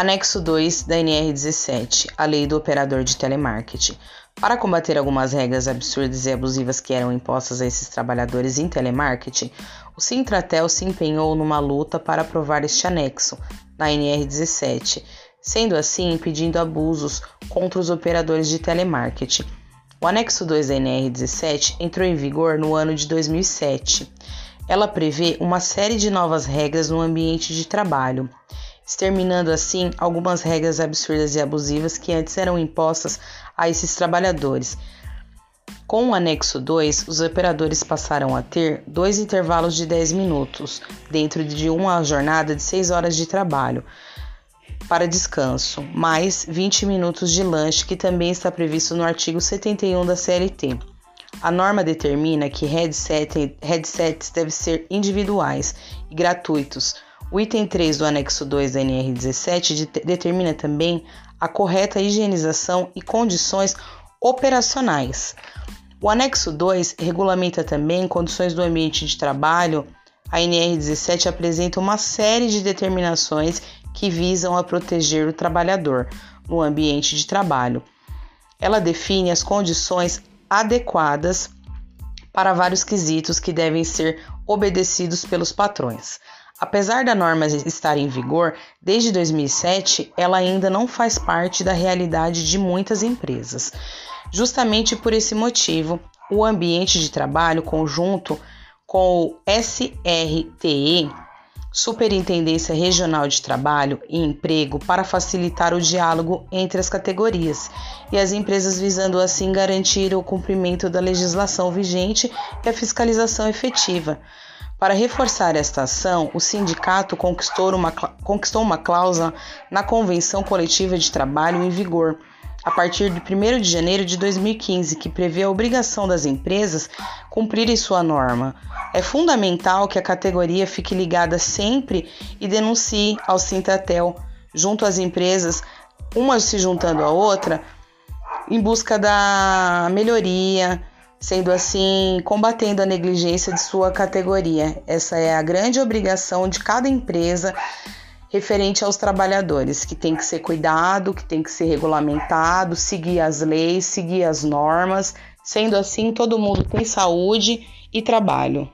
Anexo 2 da NR17, a Lei do Operador de Telemarketing. Para combater algumas regras absurdas e abusivas que eram impostas a esses trabalhadores em telemarketing, o Sintratel se empenhou numa luta para aprovar este anexo na NR17, sendo assim impedindo abusos contra os operadores de telemarketing. O anexo 2 da NR17 entrou em vigor no ano de 2007. Ela prevê uma série de novas regras no ambiente de trabalho exterminando assim algumas regras absurdas e abusivas que antes eram impostas a esses trabalhadores. Com o anexo 2, os operadores passaram a ter dois intervalos de 10 minutos dentro de uma jornada de 6 horas de trabalho para descanso, mais 20 minutos de lanche, que também está previsto no artigo 71 da CLT. A norma determina que headset, headsets devem ser individuais e gratuitos o item 3 do anexo 2 da NR17 de, determina também a correta higienização e condições operacionais. O anexo 2 regulamenta também condições do ambiente de trabalho. A NR17 apresenta uma série de determinações que visam a proteger o trabalhador no ambiente de trabalho. Ela define as condições adequadas para vários quesitos que devem ser obedecidos pelos patrões. Apesar da norma estar em vigor desde 2007, ela ainda não faz parte da realidade de muitas empresas. Justamente por esse motivo, o ambiente de trabalho conjunto com o SRTE, Superintendência Regional de Trabalho e Emprego, para facilitar o diálogo entre as categorias e as empresas, visando assim garantir o cumprimento da legislação vigente e a fiscalização efetiva para reforçar esta ação, o sindicato conquistou uma, conquistou uma cláusula na Convenção Coletiva de Trabalho em vigor a partir de 1 de janeiro de 2015, que prevê a obrigação das empresas cumprirem sua norma. É fundamental que a categoria fique ligada sempre e denuncie ao Sintatel, junto às empresas, uma se juntando à outra, em busca da melhoria, sendo assim combatendo a negligência de sua categoria. Essa é a grande obrigação de cada empresa referente aos trabalhadores, que tem que ser cuidado, que tem que ser regulamentado, seguir as leis, seguir as normas. Sendo assim, todo mundo tem saúde e trabalho.